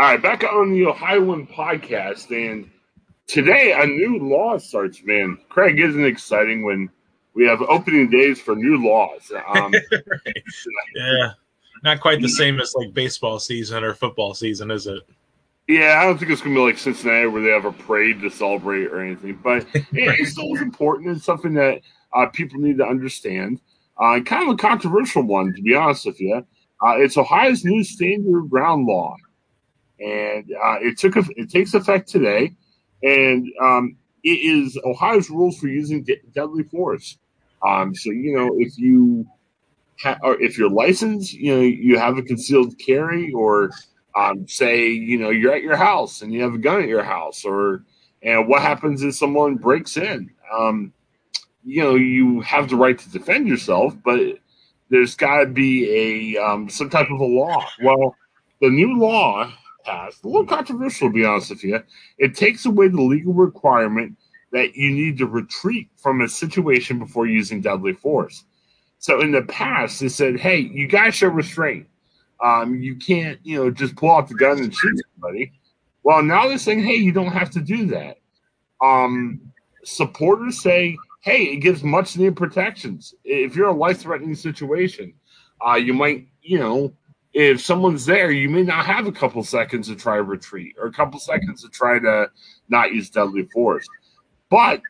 All right, back on the Ohioan podcast, and today a new law starts. Man, Craig, isn't exciting when we have opening days for new laws? Um, right. Yeah, not quite the same as like baseball season or football season, is it? Yeah, I don't think it's gonna be like Cincinnati where they have a parade to celebrate or anything. But yeah, it's still important. It's something that uh, people need to understand. Uh, kind of a controversial one, to be honest with you. Uh, it's Ohio's new stand your ground law and uh, it took it takes effect today, and um, it is Ohio's rules for using de- deadly force. Um, so you know if you ha- or if you're licensed, you know you have a concealed carry, or um, say you know you're at your house and you have a gun at your house, or and what happens if someone breaks in? Um, you know you have the right to defend yourself, but there's got to be a um, some type of a law. Well, the new law a little controversial to be honest with you, it takes away the legal requirement that you need to retreat from a situation before using deadly force. So in the past, they said, hey, you guys show restraint. Um, you can't, you know, just pull out the gun and shoot somebody. Well, now they're saying, hey, you don't have to do that. Um, supporters say, hey, it gives much needed protections. If you're a life threatening situation, uh, you might, you know, if someone's there, you may not have a couple seconds to try retreat or a couple seconds to try to not use deadly force. But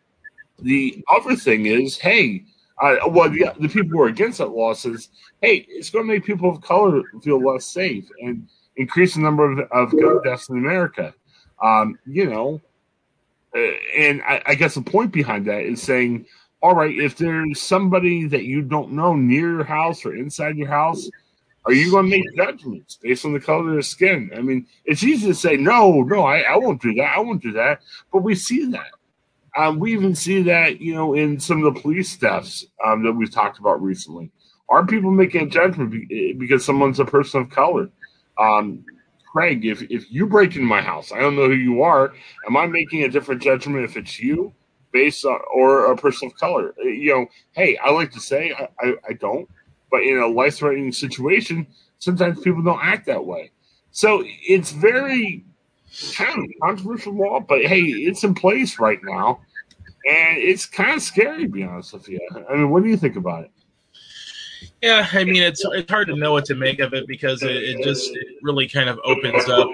the other thing is, hey, well, the, the people who are against that law says, hey, it's going to make people of color feel less safe and increase the number of, of gun deaths in America. Um, you know, uh, and I, I guess the point behind that is saying, all right, if there's somebody that you don't know near your house or inside your house – are you going to make judgments based on the color of their skin? I mean, it's easy to say, no, no, I, I won't do that. I won't do that. But we see that. Um, we even see that, you know, in some of the police deaths um, that we've talked about recently. Are people making a judgment eh, because someone's a person of color? Um, Craig, if, if you break into my house, I don't know who you are. Am I making a different judgment if it's you based on, or a person of color? Eh, you know, hey, I like to say I, I, I don't. But in a life threatening situation, sometimes people don't act that way. So it's very kind of controversial law, but hey, it's in place right now. And it's kind of scary, to be honest with you. I mean, what do you think about it? Yeah, I mean, it's it's hard to know what to make of it because it, it just it really kind of opens up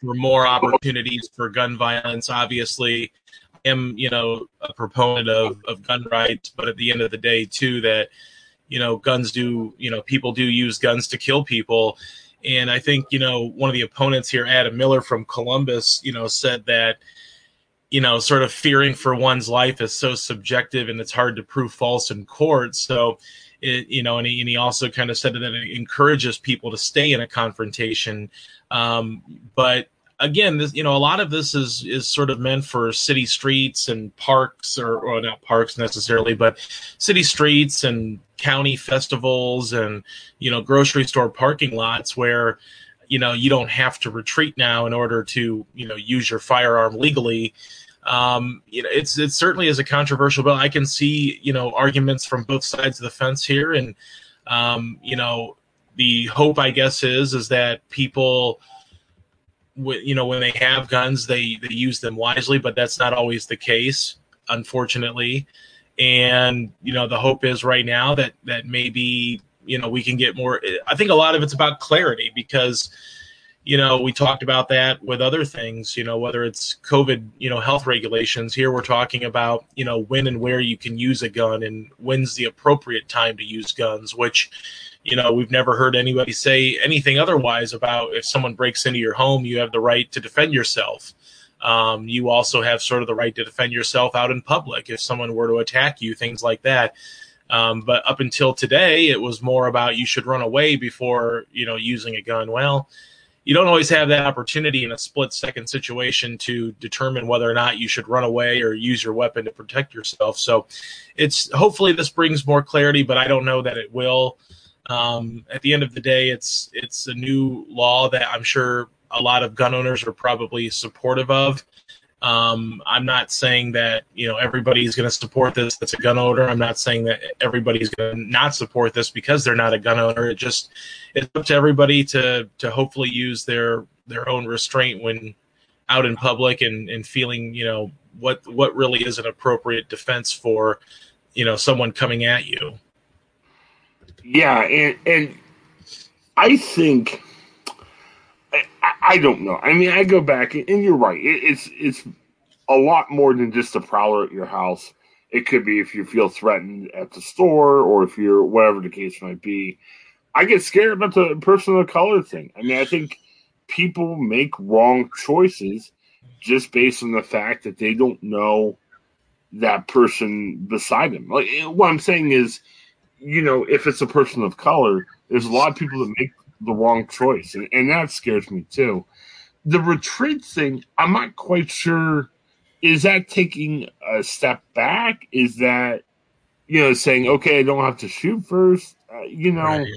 for more opportunities for gun violence. Obviously, I am you know a proponent of, of gun rights, but at the end of the day, too, that you know guns do you know people do use guns to kill people. And i think you know one of the opponents here adam miller from columbus you know said that you know sort of fearing for one's life is so subjective and it's hard to prove false in court. So it, you know and he, and he also kind of said that it encourages people to stay in a confrontation. Um, but again, this you know a lot of this is is sort of meant for city streets and parks, or, or not parks necessarily, but city streets and county festivals and you know grocery store parking lots where you know you don't have to retreat now in order to you know use your firearm legally. Um, you know, it's it certainly is a controversial bill. I can see you know arguments from both sides of the fence here, and um, you know the hope I guess is is that people you know when they have guns they they use them wisely but that's not always the case unfortunately and you know the hope is right now that that maybe you know we can get more i think a lot of it's about clarity because you know, we talked about that with other things, you know, whether it's COVID, you know, health regulations. Here we're talking about, you know, when and where you can use a gun and when's the appropriate time to use guns, which, you know, we've never heard anybody say anything otherwise about if someone breaks into your home, you have the right to defend yourself. Um, you also have sort of the right to defend yourself out in public if someone were to attack you, things like that. Um, but up until today, it was more about you should run away before, you know, using a gun. Well, you don't always have that opportunity in a split second situation to determine whether or not you should run away or use your weapon to protect yourself. So it's hopefully this brings more clarity, but I don't know that it will. Um, at the end of the day, it's it's a new law that I'm sure a lot of gun owners are probably supportive of. Um, I'm not saying that you know everybody's going to support this. That's a gun owner. I'm not saying that everybody's going to not support this because they're not a gun owner. It just it's up to everybody to to hopefully use their their own restraint when out in public and and feeling you know what what really is an appropriate defense for you know someone coming at you. Yeah, and and I think I don't know. I mean, I go back, and you're right. It, it's it's a lot more than just a prowler at your house. It could be if you feel threatened at the store, or if you're whatever the case might be. I get scared about the person of color thing. I mean, I think people make wrong choices just based on the fact that they don't know that person beside them. Like what I'm saying is, you know, if it's a person of color, there's a lot of people that make the wrong choice, and, and that scares me too. The retreat thing, I'm not quite sure. Is that taking a step back? Is that you know saying okay, I don't have to shoot first? Uh, you know, right.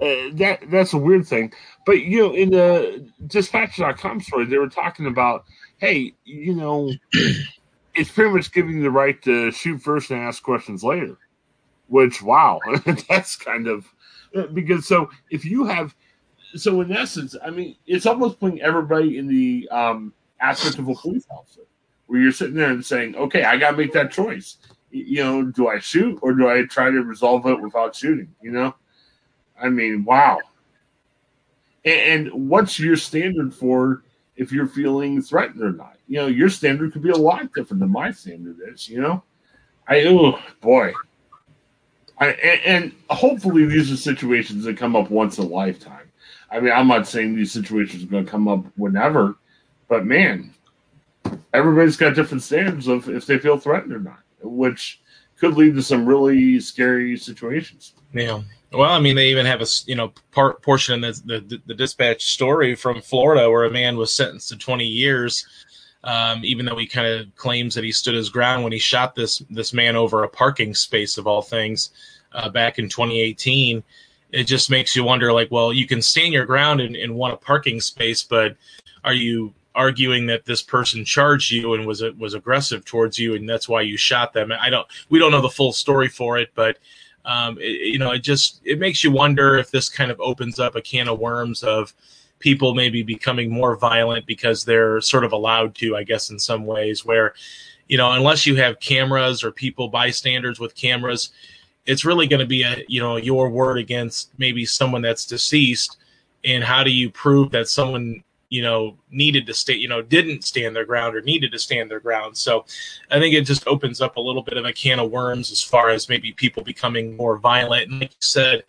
uh, that that's a weird thing. But you know, in the dispatch.com story, they were talking about, hey, you know, it's pretty much giving the right to shoot first and ask questions later. Which wow, that's kind of because so if you have so in essence, I mean, it's almost putting everybody in the um, aspect of a police officer, where you're sitting there and saying, "Okay, I got to make that choice. You know, do I shoot or do I try to resolve it without shooting? You know, I mean, wow. And, and what's your standard for if you're feeling threatened or not? You know, your standard could be a lot different than my standard is. You know, I oh boy, I, and, hopefully these are situations that come up once in a lifetime. I mean, I'm not saying these situations are going to come up whenever, but man, everybody's got different standards of if they feel threatened or not, which could lead to some really scary situations. Yeah. Well, I mean, they even have a you know part portion in the, the, the dispatch story from Florida where a man was sentenced to 20 years, um, even though he kind of claims that he stood his ground when he shot this this man over a parking space of all things uh, back in 2018 it just makes you wonder like well you can stand your ground and, and want a parking space but are you arguing that this person charged you and was was aggressive towards you and that's why you shot them? I don't we don't know the full story for it but um, it, you know it just it makes you wonder if this kind of opens up a can of worms of people maybe becoming more violent because they're sort of allowed to i guess in some ways where you know unless you have cameras or people bystanders with cameras it's really going to be a you know your word against maybe someone that's deceased. And how do you prove that someone you know needed to stay you know didn't stand their ground or needed to stand their ground? So i think it just opens up a little bit of a can of worms as far as maybe people becoming more violent. And like you said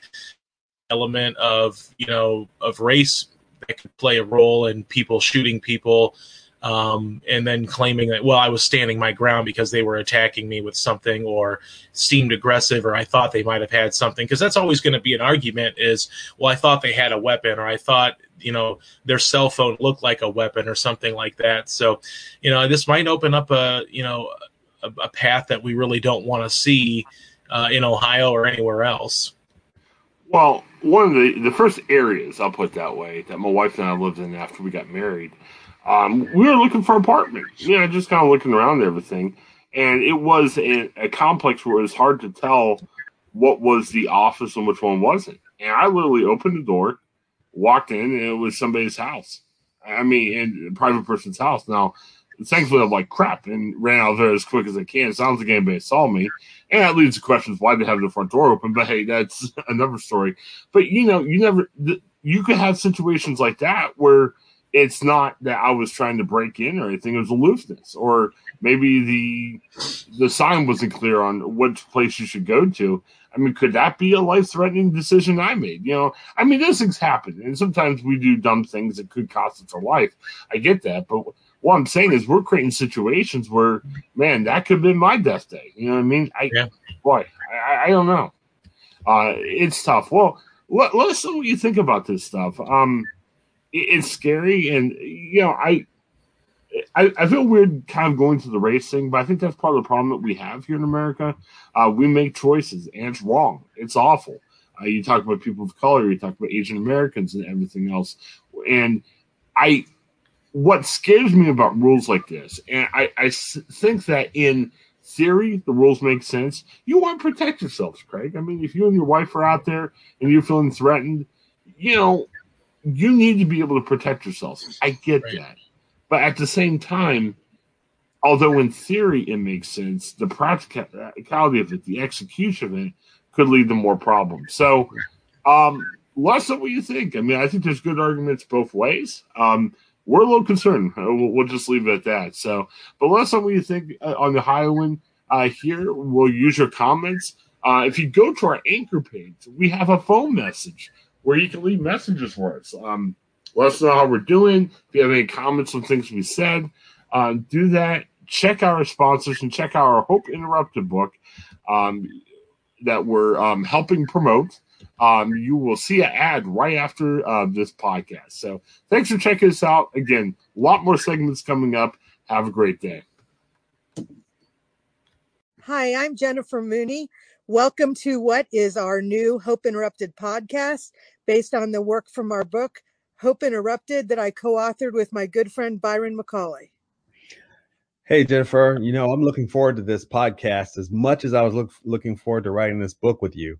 element of you know of race that could play a role in people shooting people um, and then claiming that well i was standing my ground because they were attacking me with something or seemed aggressive or i thought they might have had something. Because that's always going to be an argument is well i thought they had a weapon or i thought you know their cell phone looked like a weapon or something like that. So you know this might open up a you know a, a path that we really don't want to see uh, in ohio or anywhere else well one of the the first areas i'll put that way that my wife and i lived in after we got married um, we were looking for apartments, you know, just kind of looking around everything. And it was a, a, complex where it was hard to tell what was the office and which one wasn't. And I literally opened the door, walked in, and it was somebody's house. I mean, in a private person's house. Now, thankfully, I'm like crap and ran out there as quick as I can. Sounds like anybody saw me. And that leads to questions why they have the front door open. But hey, that's another story. But you know, you never, you could have situations like that where it's not that I was trying to break in or anything. It was aloofness, or maybe the the sign wasn't clear on which place you should go to. I mean, could that be a life threatening decision I made? You know, I mean, those things happen, and sometimes we do dumb things that could cost us our life. I get that, but what I'm saying is we're creating situations where, man, that could have been my death day. You know what I mean? I, yeah. boy, I, I don't know. Uh, it's tough. Well, let, let us know what you think about this stuff. Um, it's scary, and you know, I, I, I feel weird kind of going to the race thing, but I think that's part of the problem that we have here in America. Uh, we make choices, and it's wrong. It's awful. Uh, you talk about people of color, you talk about Asian Americans, and everything else, and I. What scares me about rules like this, and I, I think that in theory, the rules make sense. You want to protect yourselves, Craig. I mean, if you and your wife are out there and you're feeling threatened, you know, you need to be able to protect yourselves. I get right. that. But at the same time, although in theory it makes sense, the practicality of it, the execution of it, could lead to more problems. So, um, us know what you think. I mean, I think there's good arguments both ways. Um, we're a little concerned. Uh, we'll, we'll, just leave it at that. So, but let us know what you think uh, on the Ohioan uh, here. We'll use your comments. Uh, if you go to our anchor page, we have a phone message where you can leave messages for us. Um, let us know how we're doing. If you have any comments on things we said, uh, do that. Check our sponsors and check out our Hope Interrupted book um, that we're um, helping promote. Um, you will see an ad right after uh, this podcast. So thanks for checking us out. Again, a lot more segments coming up. Have a great day. Hi, I'm Jennifer Mooney. Welcome to what is our new Hope Interrupted podcast based on the work from our book, Hope Interrupted, that I co authored with my good friend Byron McCauley. Hey, Jennifer, you know, I'm looking forward to this podcast as much as I was look, looking forward to writing this book with you.